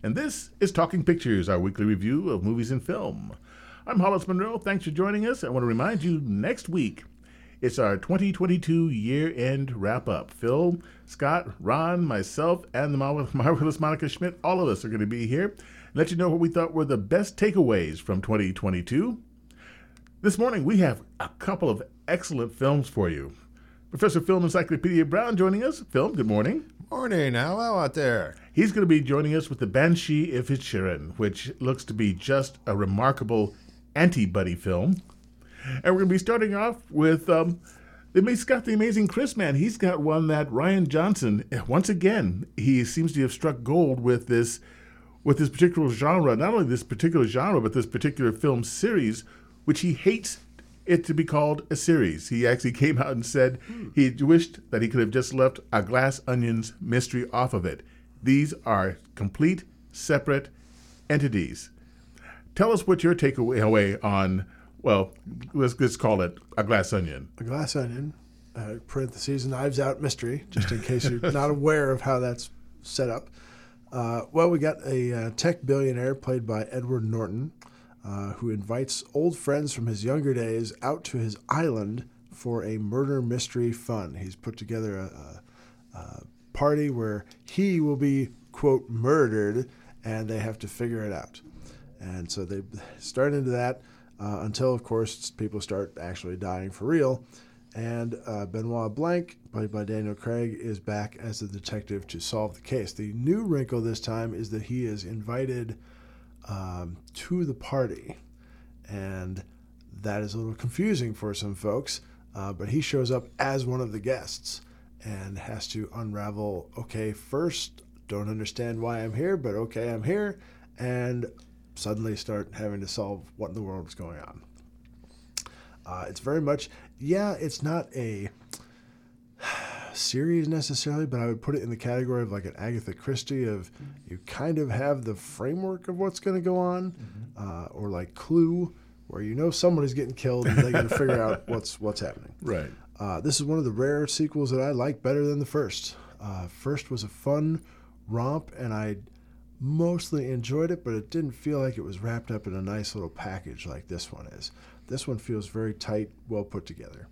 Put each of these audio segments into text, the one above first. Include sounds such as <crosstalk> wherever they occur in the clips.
And this is Talking Pictures, our weekly review of movies and film. I'm Hollis Monroe. Thanks for joining us. I want to remind you next week it's our 2022 year end wrap up. Phil, Scott, Ron, myself, and the <laughs> marvelous Monica Schmidt, all of us are going to be here. Let you know what we thought were the best takeaways from 2022. This morning we have a couple of excellent films for you. Professor Film Encyclopedia Brown joining us. Phil, good morning. Morning. How out there? He's going to be joining us with the Banshee of Inisherin, which looks to be just a remarkable anti-buddy film. And we're going to be starting off with um, the Scott the Amazing Chrisman. He's got one that Rian Johnson, once again, he seems to have struck gold with this with this particular genre. Not only this particular genre, but this particular film series, which he hates it to be called a series. He actually came out and said he wished that he could have just left a Glass Onions mystery off of it. These are complete separate entities. Tell us what your takeaway away on, well, let's, let's call it a glass onion. A glass onion, uh, parentheses, knives out mystery, just in case you're not <laughs> aware of how that's set up. Uh, well, we got a uh, tech billionaire played by Edward Norton uh, who invites old friends from his younger days out to his island for a murder mystery fun. He's put together a, a, a party where he will be, quote, murdered, and they have to figure it out. And so they start into that uh, until, of course, people start actually dying for real. And uh, Benoit Blanc, played by Daniel Craig, is back as the detective to solve the case. The new wrinkle this time is that he is invited um, to the party. And that is a little confusing for some folks, uh, but he shows up as one of the guests and has to unravel okay, first, don't understand why I'm here, but okay, I'm here, and suddenly start having to solve what in the world is going on. Uh, it's very much, yeah, it's not a series necessarily, but I would put it in the category of like an Agatha Christie of you kind of have the framework of what's going to go on, mm-hmm. uh, or like Clue, where you know someone is getting killed and they got to figure out <laughs> what's what's happening. Right. Uh, this is one of the rare sequels that I like better than the first. Uh, first was a fun romp, and I mostly enjoyed it, but it didn't feel like it was wrapped up in a nice little package like this one is. This one feels very tight, well put together.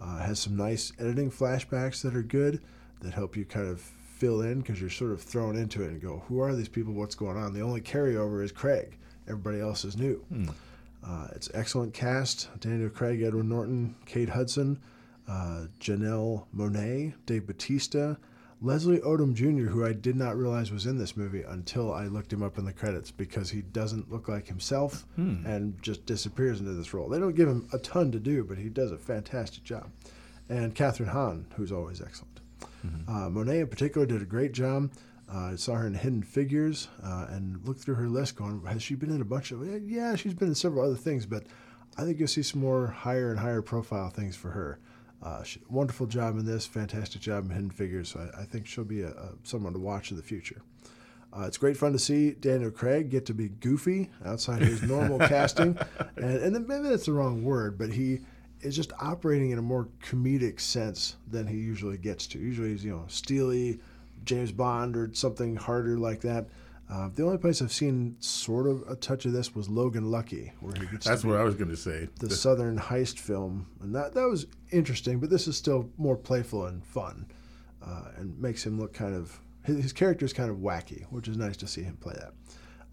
Uh, has some nice editing flashbacks that are good that help you kind of fill in because you're sort of thrown into it and go, who are these people? What's going on? The only carryover is Craig. Everybody else is new. Hmm. Uh, it's excellent cast: Daniel Craig, Edward Norton, Kate Hudson, uh, Janelle Monáe, Dave Bautista, Leslie Odom Jr., who I did not realize was in this movie until I looked him up in the credits because he doesn't look like himself hmm. and just disappears into this role. They don't give him a ton to do, but he does a fantastic job. And Kathryn Hahn, who's always excellent. Mm-hmm. Uh, Monáe, in particular, did a great job. Uh, I saw her in Hidden Figures uh, and looked through her list going, has she been in a bunch of, yeah, she's been in several other things, but I think you'll see some more higher and higher profile things for her. Uh, she, wonderful job in this, fantastic job in Hidden Figures. So I, I think she'll be a, a, someone to watch in the future. Uh, it's great fun to see Daniel Craig get to be goofy outside of his normal <laughs> casting, and, and maybe that's the wrong word, but he is just operating in a more comedic sense than he usually gets to. Usually he's you know steely, James Bond or something harder like that. Uh, the only place I've seen sort of a touch of this was Logan Lucky, where he gets. That's what I was going to say. The, the Southern heist film, and that that was interesting, but this is still more playful and fun, uh, and makes him look kind of. His, his character is kind of wacky, which is nice to see him play that.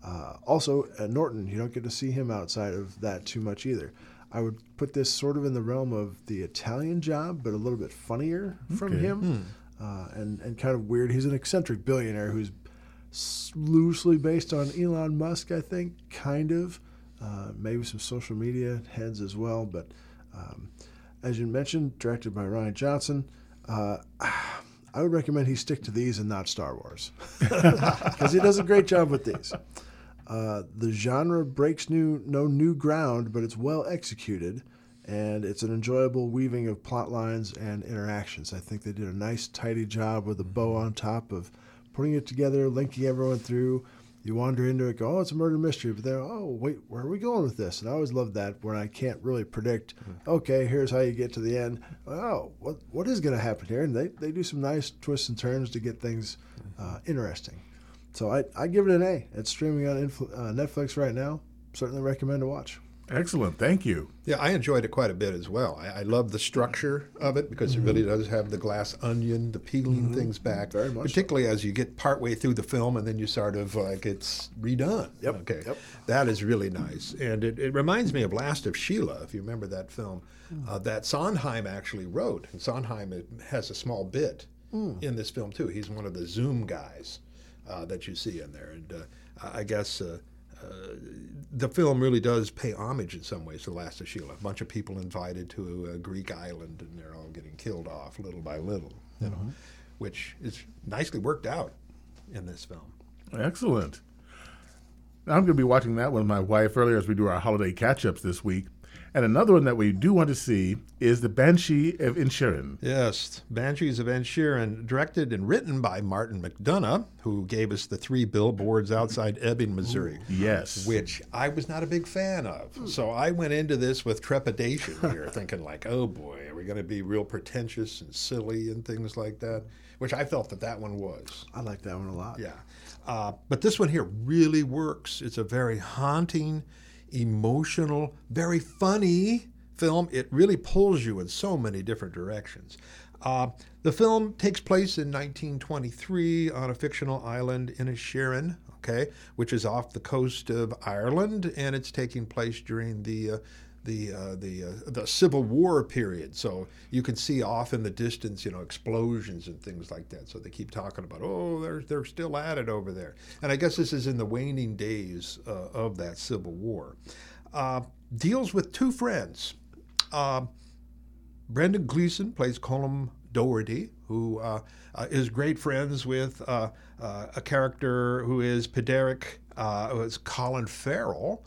Uh, also, Ed Norton, you don't get to see him outside of that too much either. I would put this sort of in the realm of the Italian job, but a little bit funnier from him, hmm. Uh, and and kind of weird. He's an eccentric billionaire who's loosely based on Elon Musk, I think, kind of. Uh, maybe some social media heads as well. But um, as you mentioned, directed by Rian Johnson. Uh, <sighs> I would recommend he stick to these and not Star Wars <laughs> because he does a great job with these. Uh, the genre breaks new no new ground, but it's well executed, and it's an enjoyable weaving of plot lines and interactions. I think they did a nice, tidy job with a bow on top of putting it together, linking everyone through. You wander into it, go, oh, it's a murder mystery, but then, oh, wait, where are we going with this? And I always love that when I can't really predict. Mm-hmm. Okay, here's how you get to the end. Oh, what what is going to happen here? And they, they do some nice twists and turns to get things uh, interesting. so I I give it an A. It's streaming on Infl- uh, Netflix right now. Certainly recommend to watch. Excellent. Thank you. Yeah, I enjoyed it quite a bit as well. I, I love the structure of it because it really does have the glass onion, the peeling things back. Very much so. Particularly as you get partway through the film and then you sort of like it's redone. Yep, Okay. yep. That is really nice. And it, it reminds me of Last of Sheila, if you remember that film, uh, that Sondheim actually wrote. And Sondheim has a small bit in this film too. He's one of the Zoom guys uh, that you see in there. And uh, I guess. Uh, the film really does pay homage in some ways to Last of Sheila. A bunch of people invited to a Greek island, and they're all getting killed off little by little, you know, which is nicely worked out in this film. Excellent. Now, I'm going to be watching that with my wife earlier as we do our holiday catch ups this week. And another one that we do want to see is The Banshee of Inisherin. Yes, Banshees of Inisherin, directed and written by Martin McDonagh, who gave us the three billboards outside Ebbing, Missouri. Yes. which I was not a big fan of. So I went into this with trepidation here, thinking like, "Oh boy, are we going to be real pretentious and silly and things like that?" Which I felt that that one was. I like that one a lot. Yeah, uh, but this one here really works. It's a very haunting, emotional, very funny film. It really pulls you in so many different directions. Uh, the film takes place in 1923 on a fictional island in Inisherin, okay, which is off the coast of Ireland, and it's taking place during the uh, the uh, the uh, the Civil War period. So you can see off in the distance, you know, explosions and things like that. So they keep talking about, oh, they're they're still at it over there. And I guess this is in the waning days uh, of that Civil War. Uh, deals with two friends. Uh, Brendan Gleeson plays Colm Doherty, who uh, is great friends with a character who is Pádraic, uh, who is Colin Farrell,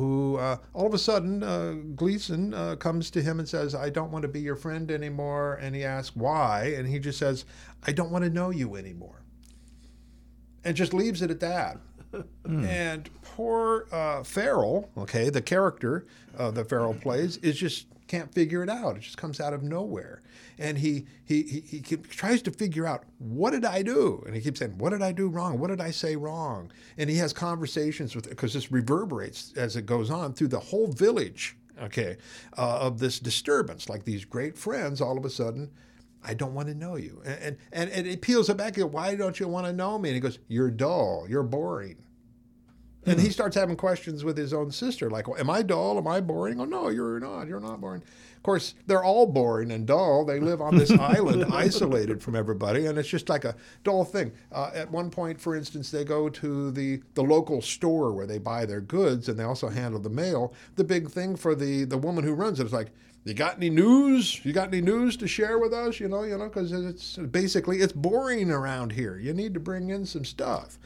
who uh, all of a sudden uh, Gleeson uh, comes to him and says, I don't want to be your friend anymore. And he asks why. And he just says, I don't want to know you anymore. And just leaves it at that. And poor uh, Farrell, okay, the character uh, that Farrell plays, is just can't figure it out. It just comes out of nowhere, and he he he, he keep, tries to figure out what did I do, and he keeps saying, "What did I do wrong? What did I say wrong?" And he has conversations with because this reverberates as it goes on through the whole village, okay, uh, of this disturbance. Like these great friends, all of a sudden. I don't want to know you. And, and, and it peels it back. Why don't you want to know me? And he goes, You're dull. You're boring. And he starts having questions with his own sister, like, "Am I dull? Am I boring?" Oh no, you're not. You're not boring. Of course, they're all boring and dull. They live on this <laughs> island, isolated from everybody, and it's just like a dull thing. Uh, at one point, for instance, they go to the the local store where they buy their goods, and they also handle the mail. The big thing for the the woman who runs it is like, "You got any news? You got any news to share with us?" You know, you know, because it's basically it's boring around here. You need to bring in some stuff.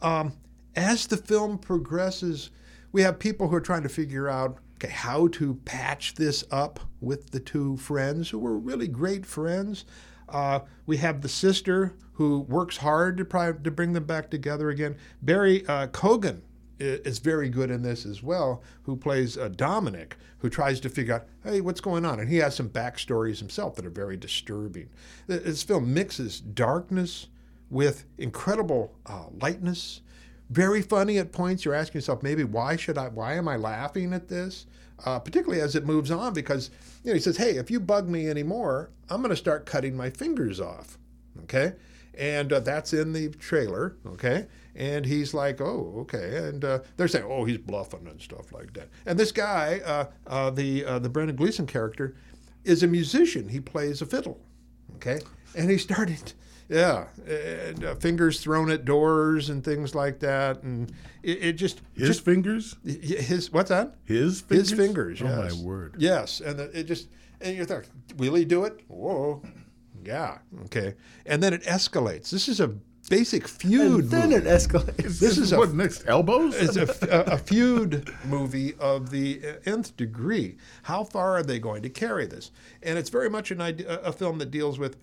Um, as the film progresses, we have people who are trying to figure out okay how to patch this up with the two friends who were really great friends. Uh, we have the sister who works hard to, try to bring them back together again. Barry uh, Keoghan is very good in this as well, who plays uh, Dominic, who tries to figure out, hey, what's going on? And he has some backstories himself that are very disturbing. This film mixes darkness with incredible uh, lightness, very funny at points. You're asking yourself, maybe why should I? Why am I laughing at this? Uh, particularly as it moves on, because you know he says, "Hey, if you bug me anymore, I'm going to start cutting my fingers off." Okay, and uh, that's in the trailer. Okay, and he's like, "Oh, okay," and uh, they're saying, "Oh, he's bluffing and stuff like that." And this guy, uh, uh, the uh, the Brendan Gleeson character, is a musician. He plays a fiddle. Okay, and he started. Yeah, and uh, fingers thrown at doors and things like that, and it, it just His just fingers? his what's that? His fingers? His fingers. Oh, yes. my word. Yes, and the, it just and you're like, will he do it? Whoa, yeah, okay, and then it escalates. This is a basic feud. And then movie. it escalates. This is a- what next? Elbows? It's a, <laughs> a, a feud movie of the nth degree. How far are they going to carry this? And it's very much an idea, a film that deals with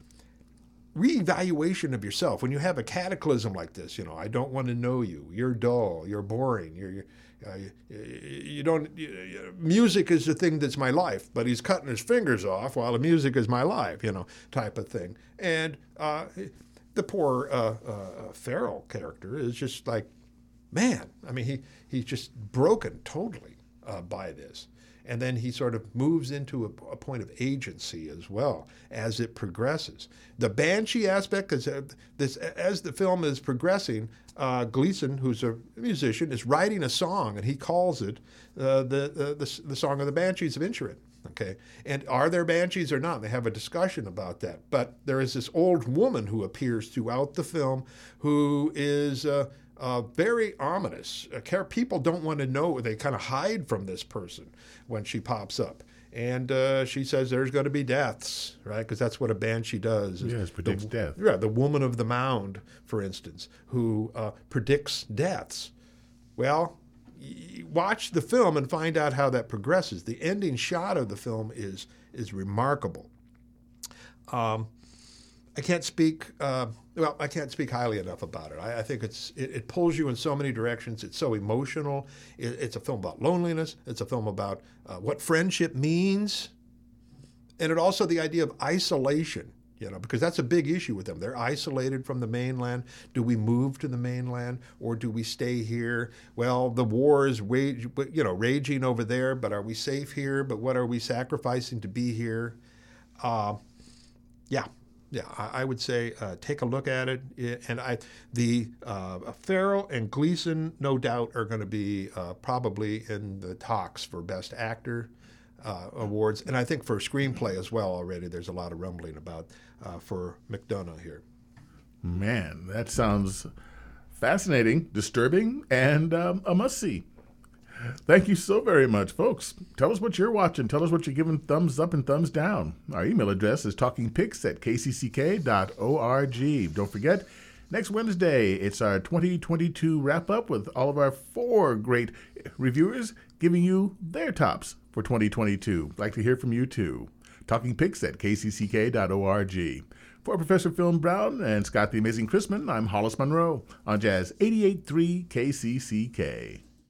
reevaluation of yourself. When you have a cataclysm like this, you know, I don't want to know you. You're dull. You're boring. You're, you're uh, you, don't. You- music is the thing that's my life, but he's cutting his fingers off while the music is my life, you know, type of thing. And uh, the poor uh, uh, Farrell character is just like, man. I mean, he he's just broken totally uh, by this, and then he sort of moves into a, a, point of agency as well as it progresses. The banshee aspect, because uh, this as the film is progressing, uh, Gleeson, who's a musician, is writing a song, and he calls it uh, the, the the song of the Banshees of Inisherin. Okay, and are there banshees or not? They have a discussion about that. But there is this old woman who appears throughout the film, who is uh, uh, very ominous. Uh, people don't want to know. They kind of hide from this person when she pops up. And uh, she says there's going to be deaths, right? Because that's what a banshee does. Yes, predicts the, death. Yeah, the woman of the mound, for instance, who uh, predicts deaths. Well, watch the film and find out how that progresses. The ending shot of the film is is remarkable. Um, I can't speak. Uh, well, I can't speak highly enough about it. I, I think it's it, it, pulls you in so many directions. It's so emotional. It, it's a film about loneliness. It's a film about uh, what friendship means, and it also the idea of isolation you know, because that's a big issue with them. They're isolated from the mainland. Do we move to the mainland or do we stay here? Well, the war is wage, you know, raging over there, but are we safe here? But what are we sacrificing to be here? Uh, yeah, yeah, I, I would say uh, take a look at it. And I, the uh, Farrell and Gleeson, no doubt, are going to be uh, probably in the talks for Best Actor uh, awards, and I think for screenplay as well. Already, there's a lot of rumbling about uh, for McDonagh here. Man, that sounds fascinating, disturbing, and um, a must see. Thank you so very much, folks. Tell us what you're watching. Tell us what you're giving thumbs up and thumbs down. Our email address is talkingpics at kcck.org. Don't forget, next Wednesday, it's our 2022 wrap up with all of our four great reviewers giving you their tops for 2022. I'd like to hear from you too. Talking Pix at kcck.org. For Professor Phil Brown and Scott the Amazing Chrisman, I'm Hollis Monroe on Jazz 88.3 KCCK.